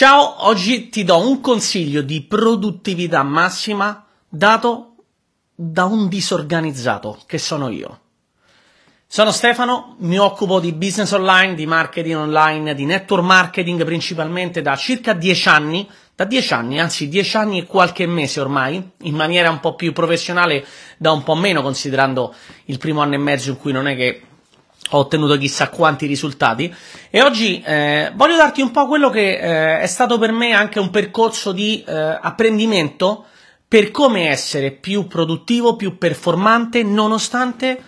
Ciao, oggi ti do un consiglio di produttività massima dato da un disorganizzato che sono io. Sono Stefano, mi occupo di business online, di marketing online, di network marketing principalmente da circa dieci anni, da dieci anni, anzi dieci anni e qualche mese ormai, in maniera un po' più professionale, da un po' meno considerando il primo anno e mezzo in cui non è che ho ottenuto chissà quanti risultati e oggi eh, voglio darti un po' quello che eh, è stato per me anche un percorso di eh, apprendimento per come essere più produttivo, più performante nonostante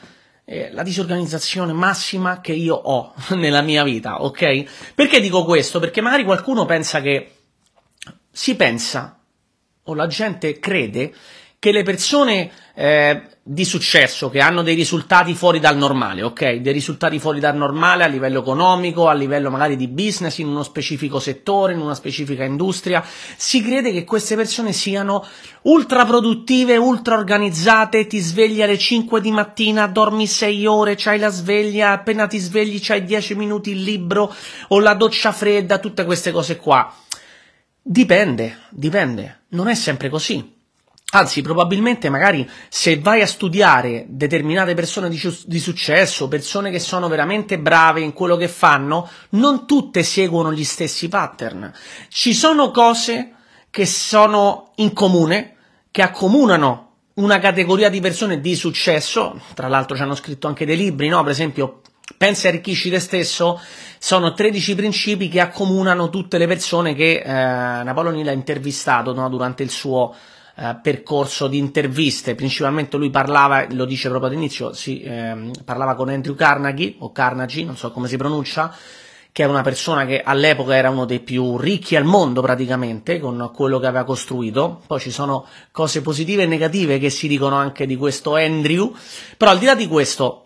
eh, la disorganizzazione massima che io ho nella mia vita, ok? Perché dico questo? Perché magari qualcuno pensa che si pensa o la gente crede che le persone eh, di successo, che hanno dei risultati fuori dal normale, ok? Dei risultati fuori dal normale a livello economico, a livello magari di business, in uno specifico settore, in una specifica industria. Si crede che queste persone siano ultra produttive, ultra organizzate, ti svegli alle 5 di mattina, dormi 6 ore, c'hai la sveglia, appena ti svegli c'hai 10 minuti il libro o la doccia fredda, tutte queste cose qua. Dipende, dipende, non è sempre così. Anzi, probabilmente magari se vai a studiare determinate persone di, di, successo, persone che sono veramente brave in quello che fanno, non tutte seguono gli stessi pattern. Ci sono cose che sono in comune, che accomunano una categoria di persone di successo, tra l'altro ci hanno scritto anche dei libri, no? Per esempio, Pensa e arricchisci te stesso, sono 13 principi che accomunano tutte le persone che eh, Napoleon ha intervistato no? durante il suo eh, percorso di interviste, principalmente lui parlava, lo dice proprio all'inizio, si, eh, parlava con Andrew Carnegie, o Carnegie, non so come si pronuncia, che era una persona che all'epoca era uno dei più ricchi al mondo praticamente, con quello che aveva costruito. Poi ci sono cose positive e negative che si dicono anche di questo Andrew, però al di là di questo,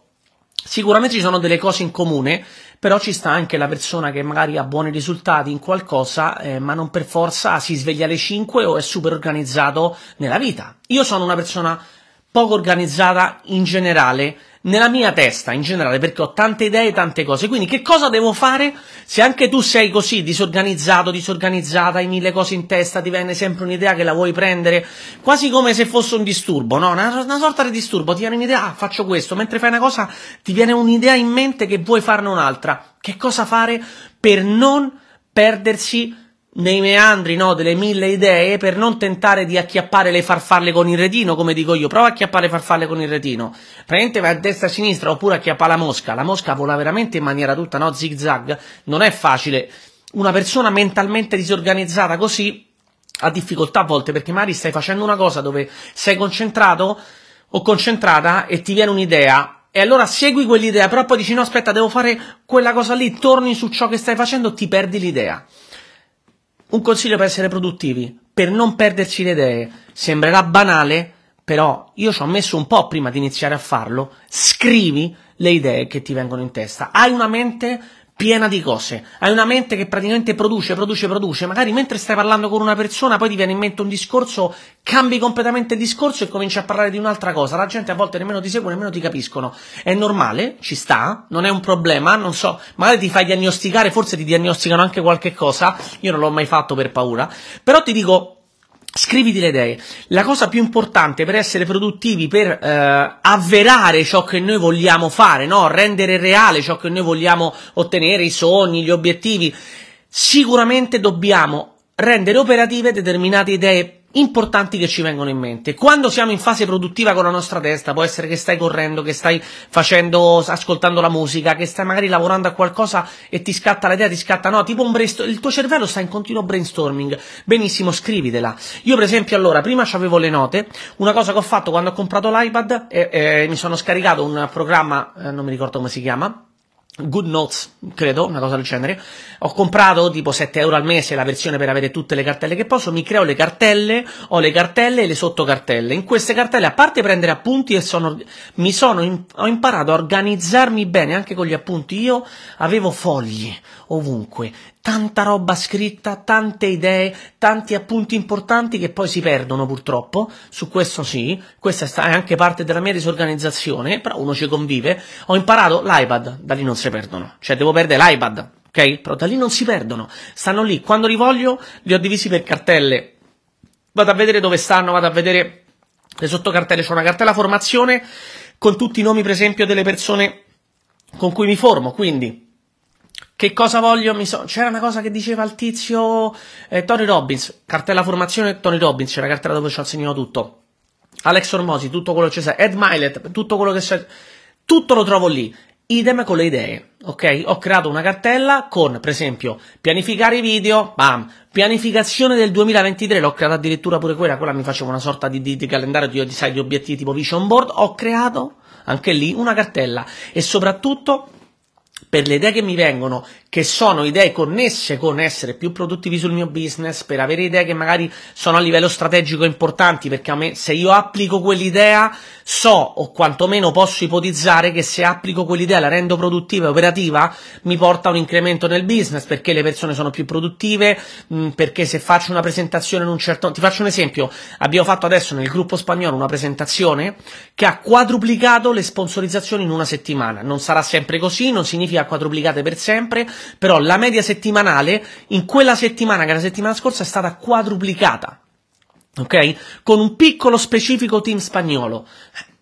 sicuramente ci sono delle cose in comune però ci sta anche la persona che magari ha buoni risultati in qualcosa, eh, ma non per forza si sveglia alle 5 o è super organizzato nella vita. Io sono una persona poco organizzata in generale, nella mia testa in generale, perché ho tante idee e tante cose. Quindi che cosa devo fare se anche tu sei così disorganizzato, disorganizzata, hai mille cose in testa, ti viene sempre un'idea che la vuoi prendere, quasi come se fosse un disturbo, no? Una, una sorta di disturbo, ti viene un'idea, ah, faccio questo, mentre fai una cosa ti viene un'idea in mente che vuoi farne un'altra. Che cosa fare per non perdersi nei meandri no, delle mille idee per non tentare di acchiappare le farfalle con il retino, come dico io. Prova a acchiappare le farfalle con il retino. Praticamente vai a destra e a sinistra oppure acchiappa la mosca. La mosca vola veramente in maniera tutta no, zig zag. Non è facile. Una persona mentalmente disorganizzata così ha difficoltà a volte perché magari stai facendo una cosa dove sei concentrato o concentrata e ti viene un'idea e allora segui quell'idea, però poi dici no aspetta devo fare quella cosa lì, torni su ciò che stai facendo, ti perdi l'idea. Un consiglio per essere produttivi, per non perderci le idee. Sembrerà banale, però io ci ho messo un po' prima di iniziare a farlo. Scrivi le idee che ti vengono in testa. Hai una mente piena di cose. Hai una mente che praticamente produce, produce, produce. Magari mentre stai parlando con una persona, poi ti viene in mente un discorso, cambi completamente il discorso e cominci a parlare di un'altra cosa. La gente a volte nemmeno ti segue, nemmeno ti capiscono. È normale, ci sta, non è un problema, non so, magari ti fai diagnosticare, forse ti diagnosticano anche qualche cosa. Io non l'ho mai fatto per paura. Però ti dico, Scriviti le idee. La cosa più importante per essere produttivi, per eh, avverare ciò che noi vogliamo fare, no? rendere reale ciò che noi vogliamo ottenere, i sogni, gli obiettivi, sicuramente dobbiamo rendere operative determinate idee importanti che ci vengono in mente. Quando siamo in fase produttiva con la nostra testa, può essere che stai correndo, che stai facendo, ascoltando la musica, che stai magari lavorando a qualcosa e ti scatta l'idea, ti scatta, no, tipo un brainstorming, il tuo cervello sta in continuo brainstorming. Benissimo, scrivitela. Io per esempio allora, prima avevo le note, una cosa che ho fatto quando ho comprato l'iPad, e, e mi sono scaricato un programma, eh, non mi ricordo come si chiama, Good Notes, credo, una cosa del genere. Ho comprato tipo 7 euro al mese la versione per avere tutte le cartelle che posso. Mi creo le cartelle, ho le cartelle e le sottocartelle. In queste cartelle, a parte prendere appunti, sono, mi sono, ho imparato a organizzarmi bene anche con gli appunti. Io avevo fogli ovunque, tanta roba scritta, tante idee, tanti appunti importanti che poi si perdono purtroppo. Su questo sì, questa è anche parte della mia disorganizzazione, però uno ci convive. Ho imparato l'iPad, da lì non si perdono. Cioè devo perdere l'iPad, ok? Però da lì non si perdono, stanno lì, quando li voglio li ho divisi per cartelle, vado a vedere dove stanno, vado a vedere le sottocartelle, c'è una cartella formazione con tutti i nomi per esempio delle persone con cui mi formo, quindi che cosa voglio? So... C'era una cosa che diceva il tizio eh, Tony Robbins, cartella formazione Tony Robbins, c'è la cartella dove ci insegnato tutto. Alex Ormosi, tutto quello che c'è, Ed Milet, tutto quello che c'è, tutto lo trovo lì. Idem con le idee, ok? Ho creato una cartella con, per esempio, pianificare i video, bam, pianificazione del 2023, l'ho creata addirittura pure quella, quella mi faceva una sorta di, di, di calendario di, di, di obiettivi tipo vision board, ho creato anche lì una cartella e soprattutto per le idee che mi vengono, che sono idee connesse con essere più produttivi sul mio business, per avere idee che magari sono a livello strategico importanti, perché a me se io applico quell'idea so o quantomeno posso ipotizzare che se applico quell'idea la rendo produttiva e operativa mi porta a un incremento nel business, perché le persone sono più produttive, mh, perché se faccio una presentazione in un certo... Ti faccio un esempio, abbiamo fatto adesso nel gruppo spagnolo una presentazione che ha quadruplicato le sponsorizzazioni in una settimana, non sarà sempre così, non significa quadruplicate per sempre, però la media settimanale in quella settimana, che la settimana scorsa, è stata quadruplicata. Ok? Con un piccolo specifico team spagnolo.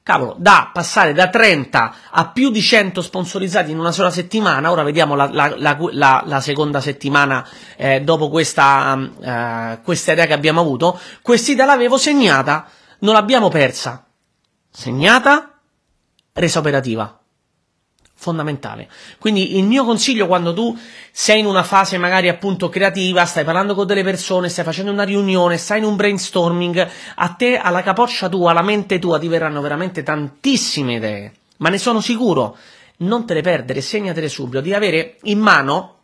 Cavolo, da passare da 30 a più di 100 sponsorizzati in una sola settimana, ora vediamo la, la, la, la seconda settimana eh, dopo questa, eh, questa idea che abbiamo avuto, quest'idea l'avevo segnata, non l'abbiamo persa. Segnata, resa operativa fondamentale. Quindi il mio consiglio quando tu sei in una fase magari appunto creativa, stai parlando con delle persone, stai facendo una riunione, stai in un brainstorming, a te, alla capoccia tua, alla mente tua ti verranno veramente tantissime idee, ma ne sono sicuro. Non te le perdere, segnatele subito, di avere in mano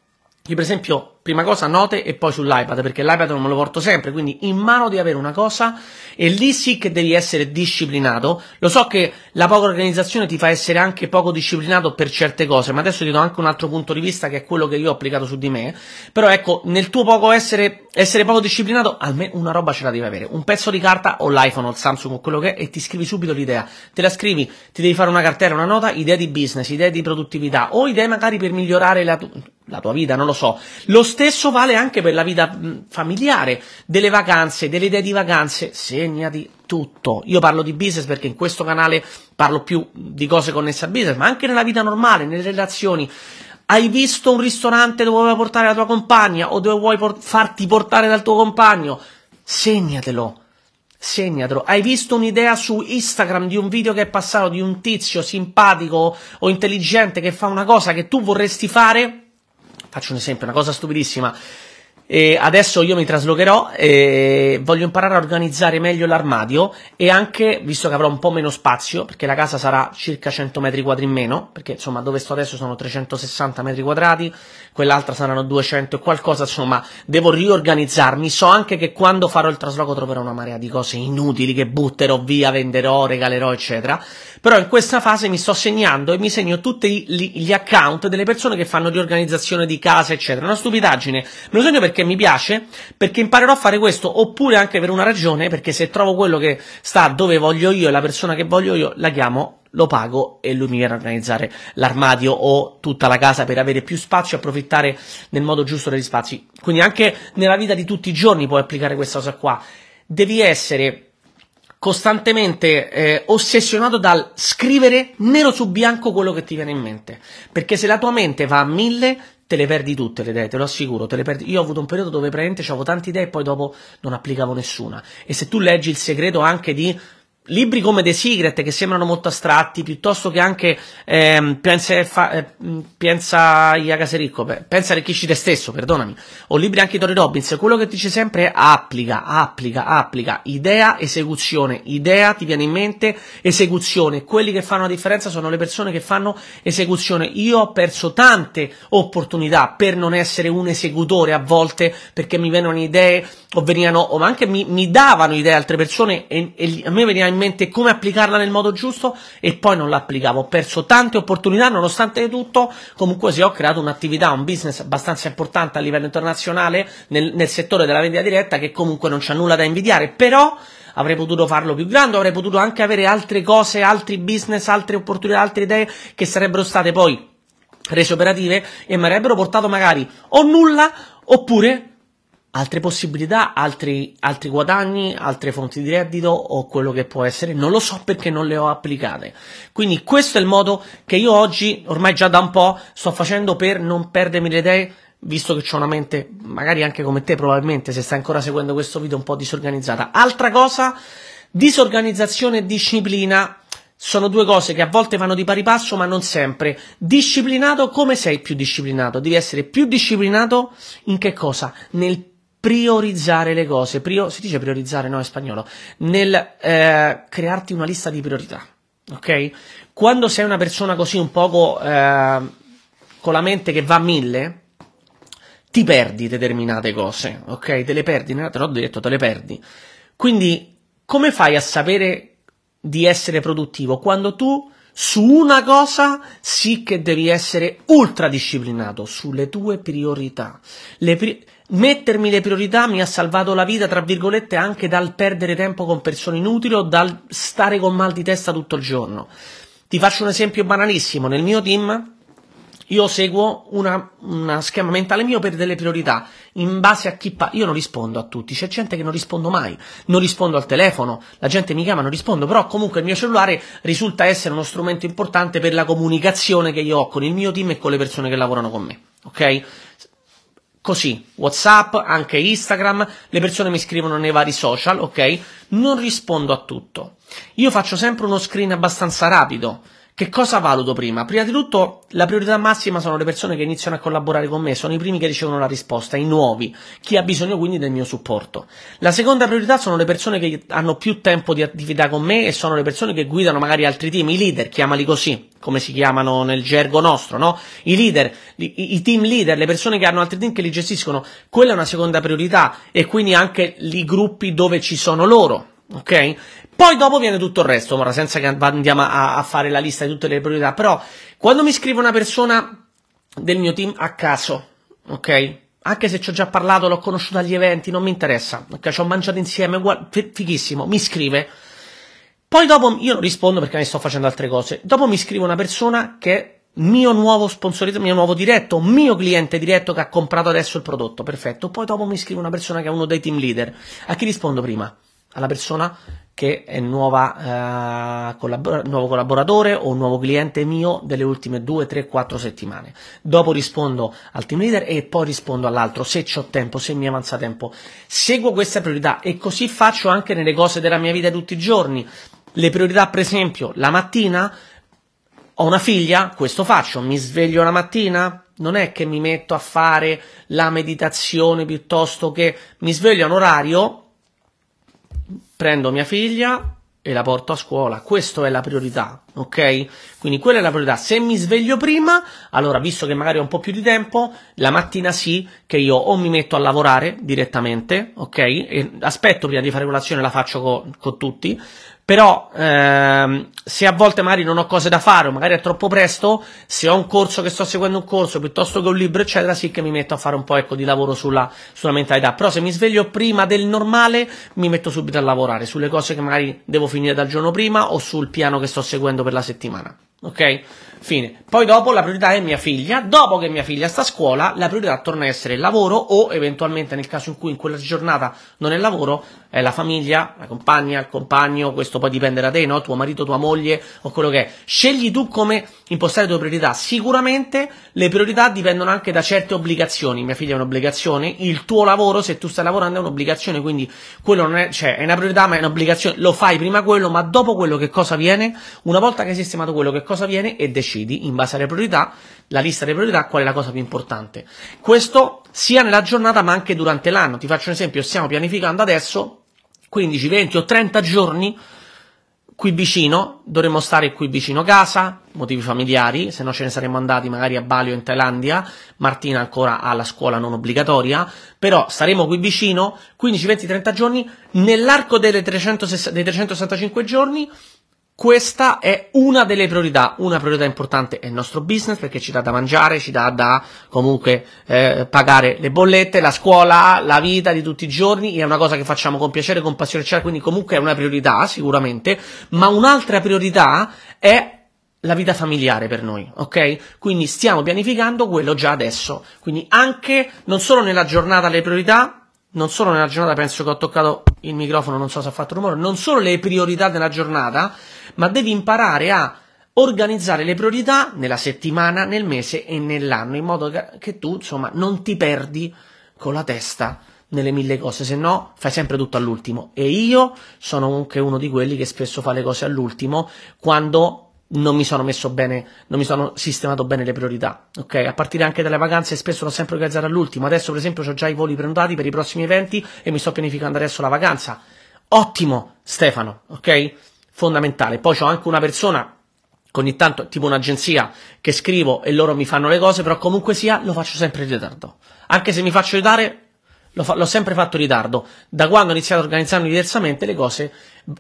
io per esempio, prima cosa note e poi sull'iPad, perché l'iPad non me lo porto sempre, quindi in mano di avere una cosa e lì sì che devi essere disciplinato. Lo so che la poca organizzazione ti fa essere anche poco disciplinato per certe cose, ma adesso ti do anche un altro punto di vista che è quello che io ho applicato su di me. Però ecco, nel tuo poco essere, essere poco disciplinato, almeno una roba ce la devi avere. Un pezzo di carta o l'iPhone o il Samsung o quello che è e ti scrivi subito l'idea. Te la scrivi, ti devi fare una cartella, una nota, idee di business, idee di produttività o idee magari per migliorare la tua la tua vita, non lo so. Lo stesso vale anche per la vita familiare, delle vacanze, delle idee di vacanze, segnati tutto. Io parlo di business perché in questo canale parlo più di cose connesse al business, ma anche nella vita normale, nelle relazioni. Hai visto un ristorante dove vuoi portare la tua compagna o dove vuoi port- farti portare dal tuo compagno? Segnatelo. Segnatelo. Hai visto un'idea su Instagram di un video che è passato di un tizio simpatico o intelligente che fa una cosa che tu vorresti fare? Faccio un esempio, una cosa stupidissima. E adesso io mi traslocherò e voglio imparare a organizzare meglio l'armadio e anche, visto che avrò un po' meno spazio, perché la casa sarà circa 100 metri quadri in meno, perché insomma dove sto adesso sono 360 metri quadrati, quell'altra saranno 200 e qualcosa, insomma devo riorganizzarmi. So anche che quando farò il trasloco troverò una marea di cose inutili che butterò via, venderò, regalerò, eccetera. Però in questa fase mi sto segnando e mi segno tutti gli account delle persone che fanno riorganizzazione di casa, eccetera. Una stupidaggine. Me lo segno perché perché mi piace, perché imparerò a fare questo, oppure anche per una ragione, perché se trovo quello che sta dove voglio io e la persona che voglio io, la chiamo lo pago e lui mi viene a organizzare l'armadio o tutta la casa per avere più spazio e approfittare nel modo giusto degli spazi. Quindi anche nella vita di tutti i giorni puoi applicare questa cosa qua. Devi essere costantemente eh, ossessionato dal scrivere nero su bianco quello che ti viene in mente. Perché se la tua mente va a mille, te le perdi tutte le idee, te lo assicuro, te le perdi. Io ho avuto un periodo dove praticamente avevo tante idee e poi dopo non applicavo nessuna. E se tu leggi il segreto anche di libri come The Secret che sembrano molto astratti, piuttosto che anche ehm, pensa, fa, eh, pensa Iaga ricco, pensa arricchisci te stesso, perdonami, o libri anche di Tony Robbins, quello che dice sempre è applica, applica, applica, idea, esecuzione, idea ti viene in mente, esecuzione, quelli che fanno la differenza sono le persone che fanno esecuzione. Io ho perso tante opportunità per non essere un esecutore a volte perché mi venivano idee o venivano, o anche mi, mi davano idee altre persone e, e a me veniva in mente come applicarla nel modo giusto e poi non l'applicavo. Ho perso tante opportunità, nonostante tutto, comunque se ho creato un'attività, un business abbastanza importante a livello internazionale nel, nel settore della vendita diretta che comunque non c'ha nulla da invidiare, però avrei potuto farlo più grande, avrei potuto anche avere altre cose, altri business, altre opportunità, altre idee che sarebbero state poi rese operative e mi avrebbero portato magari o nulla oppure altre possibilità, altri, altri guadagni, altre fonti di reddito o quello che può essere, non lo so perché non le ho applicate. Quindi questo è il modo che io oggi, ormai già da un po', sto facendo per non perdermi le idee, visto che ho una mente, magari anche come te probabilmente, se stai ancora seguendo questo video, un po' disorganizzata. Altra cosa, disorganizzazione e disciplina sono due cose che a volte vanno di pari passo, ma non sempre. Disciplinato, come sei più disciplinato? Devi essere più disciplinato in che cosa? Nel priorizzare le cose. Prio, si dice priorizzare, no, in spagnolo. Nel eh, crearti una lista di priorità. Ok? Quando sei una persona così un poco eh, con la mente che va a mille, ti perdi determinate cose. Ok? Te le perdi, te l'ho detto, te le perdi. Quindi, come fai a sapere di essere produttivo quando tu su una cosa sì che devi essere ultra disciplinato sulle tue priorità. Le pri- mettermi le priorità mi ha salvato la vita, tra virgolette, anche dal perdere tempo con persone inutili o dal stare con mal di testa tutto il giorno. Ti faccio un esempio banalissimo. Nel mio team io seguo una, schema mentale mio per delle priorità in base a chi parla. Io non rispondo a tutti, c'è gente che non rispondo mai, non rispondo al telefono, la gente mi chiama, non rispondo, però comunque il mio cellulare risulta essere uno strumento importante per la comunicazione che io ho con il mio team e con le persone che lavorano con me, ok? Così, WhatsApp, anche Instagram, le persone mi scrivono nei vari social, ok? Non rispondo a tutto. Io faccio sempre uno screen abbastanza rapido che cosa valuto prima? Prima di tutto, la priorità massima sono le persone che iniziano a collaborare con me, sono i primi che ricevono la risposta, i nuovi, chi ha bisogno quindi del mio supporto. La seconda priorità sono le persone che hanno più tempo di attività con me e sono le persone che guidano magari altri team, i leader, chiamali così, come si chiamano nel gergo nostro, no? I leader, i, i team leader, le persone che hanno altri team che li gestiscono, quella è una seconda priorità e quindi anche i gruppi dove ci sono loro, ok? Poi dopo viene tutto il resto, ora senza che andiamo a, a, fare la lista di tutte le priorità, però quando mi scrive una persona del mio team a caso, ok? Anche se ci ho già parlato, l'ho conosciuto agli eventi, non mi interessa, ok? Ci ho mangiato insieme, uguale, fighissimo, mi scrive. Poi dopo io rispondo perché ne sto facendo altre cose. Dopo mi scrive una persona che è mio nuovo sponsorizzato, mio nuovo diretto, mio cliente diretto che ha comprato adesso il prodotto, perfetto. Poi dopo mi scrive una persona che è uno dei team leader. A chi rispondo prima? Alla persona che è nuova, eh, collabor- nuovo collaboratore o nuovo cliente mio delle ultime 2, 3, 4 settimane. Dopo rispondo al team leader e poi rispondo all'altro se ho tempo, se mi avanza tempo. Seguo queste priorità e così faccio anche nelle cose della mia vita tutti i giorni. Le priorità, per esempio, la mattina ho una figlia, questo faccio, mi sveglio la mattina, non è che mi metto a fare la meditazione piuttosto che mi sveglio a un orario prendo mia figlia e la porto a scuola. Questa è la priorità, ok? Quindi quella è la priorità. Se mi sveglio prima, allora visto che magari ho un po' più di tempo, la mattina sì che io o mi metto a lavorare direttamente, ok? E aspetto prima di fare colazione, la faccio con, con tutti, però ehm, se a volte magari non ho cose da fare o magari è troppo presto, se ho un corso che sto seguendo un corso piuttosto che un libro eccetera, sì che mi metto a fare un po' ecco, di lavoro sulla, sulla mentalità, però se mi sveglio prima del normale mi metto subito a lavorare sulle cose che magari devo finire dal giorno prima o sul piano che sto seguendo per la settimana, ok? Fine. Poi dopo la priorità è mia figlia. Dopo che mia figlia sta a scuola, la priorità torna a essere il lavoro o eventualmente nel caso in cui in quella giornata non è il lavoro, è la famiglia, la compagna, il compagno, questo poi dipende da te, no? Tuo marito, tua moglie o quello che è. Scegli tu come impostare le tue priorità. Sicuramente le priorità dipendono anche da certe obbligazioni. Mia figlia è un'obbligazione, il tuo lavoro, se tu stai lavorando, è un'obbligazione, quindi quello non è, cioè, è una priorità, ma è un'obbligazione. Lo fai prima quello, ma dopo quello che cosa viene? Una volta che hai sistemato quello, che cosa viene? E decidi decidi, in base alle priorità, la lista delle priorità, qual è la cosa più importante. Questo sia nella giornata ma anche durante l'anno. Ti faccio un esempio, stiamo pianificando adesso 15, 20 o 30 giorni qui vicino, dovremmo stare qui vicino casa, motivi familiari, se no ce ne saremmo andati magari a Bali o in Thailandia, Martina ancora ha la scuola non obbligatoria, però staremo qui vicino 15, 20, 30 giorni, nell'arco dei 365 giorni questa è una delle priorità, una priorità importante è il nostro business perché ci dà da mangiare, ci dà da comunque eh, pagare le bollette, la scuola, la vita di tutti i giorni, è una cosa che facciamo con piacere, con passione, eccetera, quindi comunque è una priorità sicuramente, ma un'altra priorità è la vita familiare per noi, ok? Quindi stiamo pianificando quello già adesso. Quindi anche, non solo nella giornata le priorità, non solo nella giornata, penso che ho toccato il microfono, non so se ha fatto rumore, non solo le priorità della giornata, ma devi imparare a organizzare le priorità nella settimana, nel mese e nell'anno, in modo che tu, insomma, non ti perdi con la testa nelle mille cose, se no fai sempre tutto all'ultimo. E io sono anche uno di quelli che spesso fa le cose all'ultimo quando non mi sono messo bene, non mi sono sistemato bene le priorità, ok? A partire anche dalle vacanze spesso l'ho sempre organizzato all'ultimo, adesso per esempio ho già i voli prenotati per i prossimi eventi e mi sto pianificando adesso la vacanza. Ottimo, Stefano, ok? Fondamentale. Poi ho anche una persona ogni tanto tipo un'agenzia che scrivo e loro mi fanno le cose, però comunque sia lo faccio sempre in ritardo. Anche se mi faccio aiutare, L'ho, fa- l'ho, sempre fatto in ritardo. Da quando ho iniziato a organizzarmi diversamente le cose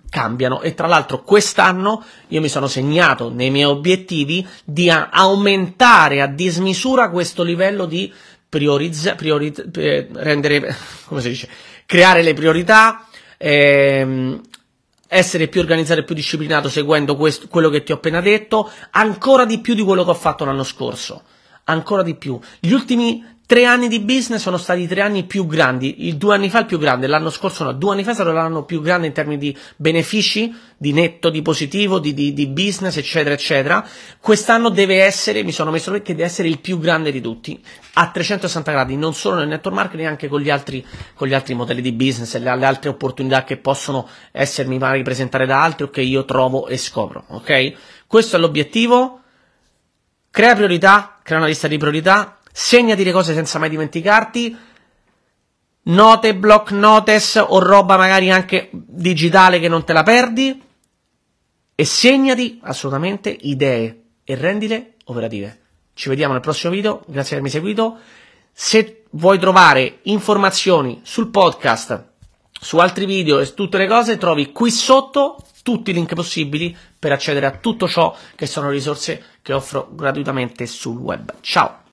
cambiano e tra l'altro quest'anno io mi sono segnato nei miei obiettivi di a- aumentare a dismisura questo livello di priorizza- priori- eh, rendere, come si dice, creare le priorità, ehm, essere più organizzato e più disciplinato seguendo questo, quello che ti ho appena detto, ancora di più di quello che ho fatto l'anno scorso. Ancora di più. Gli ultimi Tre anni di business sono stati i tre anni più grandi, il due anni fa il più grande, l'anno scorso no, due anni fa stato l'anno più grande in termini di benefici, di netto, di positivo, di, di, di business, eccetera, eccetera. Quest'anno deve essere, mi sono messo che deve essere il più grande di tutti, a 360 gradi, non solo nel network marketing, anche con gli altri, con gli altri modelli di business e le, le altre opportunità che possono essermi magari presentate da altri o che io trovo e scopro, ok? Questo è l'obiettivo. Crea priorità, crea una lista di priorità, segnati le cose senza mai dimenticarti, note, block notes o roba magari anche digitale che non te la perdi e segnati assolutamente idee e rendile operative. Ci vediamo nel prossimo video, grazie per avermi seguito. Se vuoi trovare informazioni sul podcast, su altri video e tutte le cose, trovi qui sotto tutti i link possibili per accedere a tutto ciò che sono risorse che offro gratuitamente sul web. Ciao!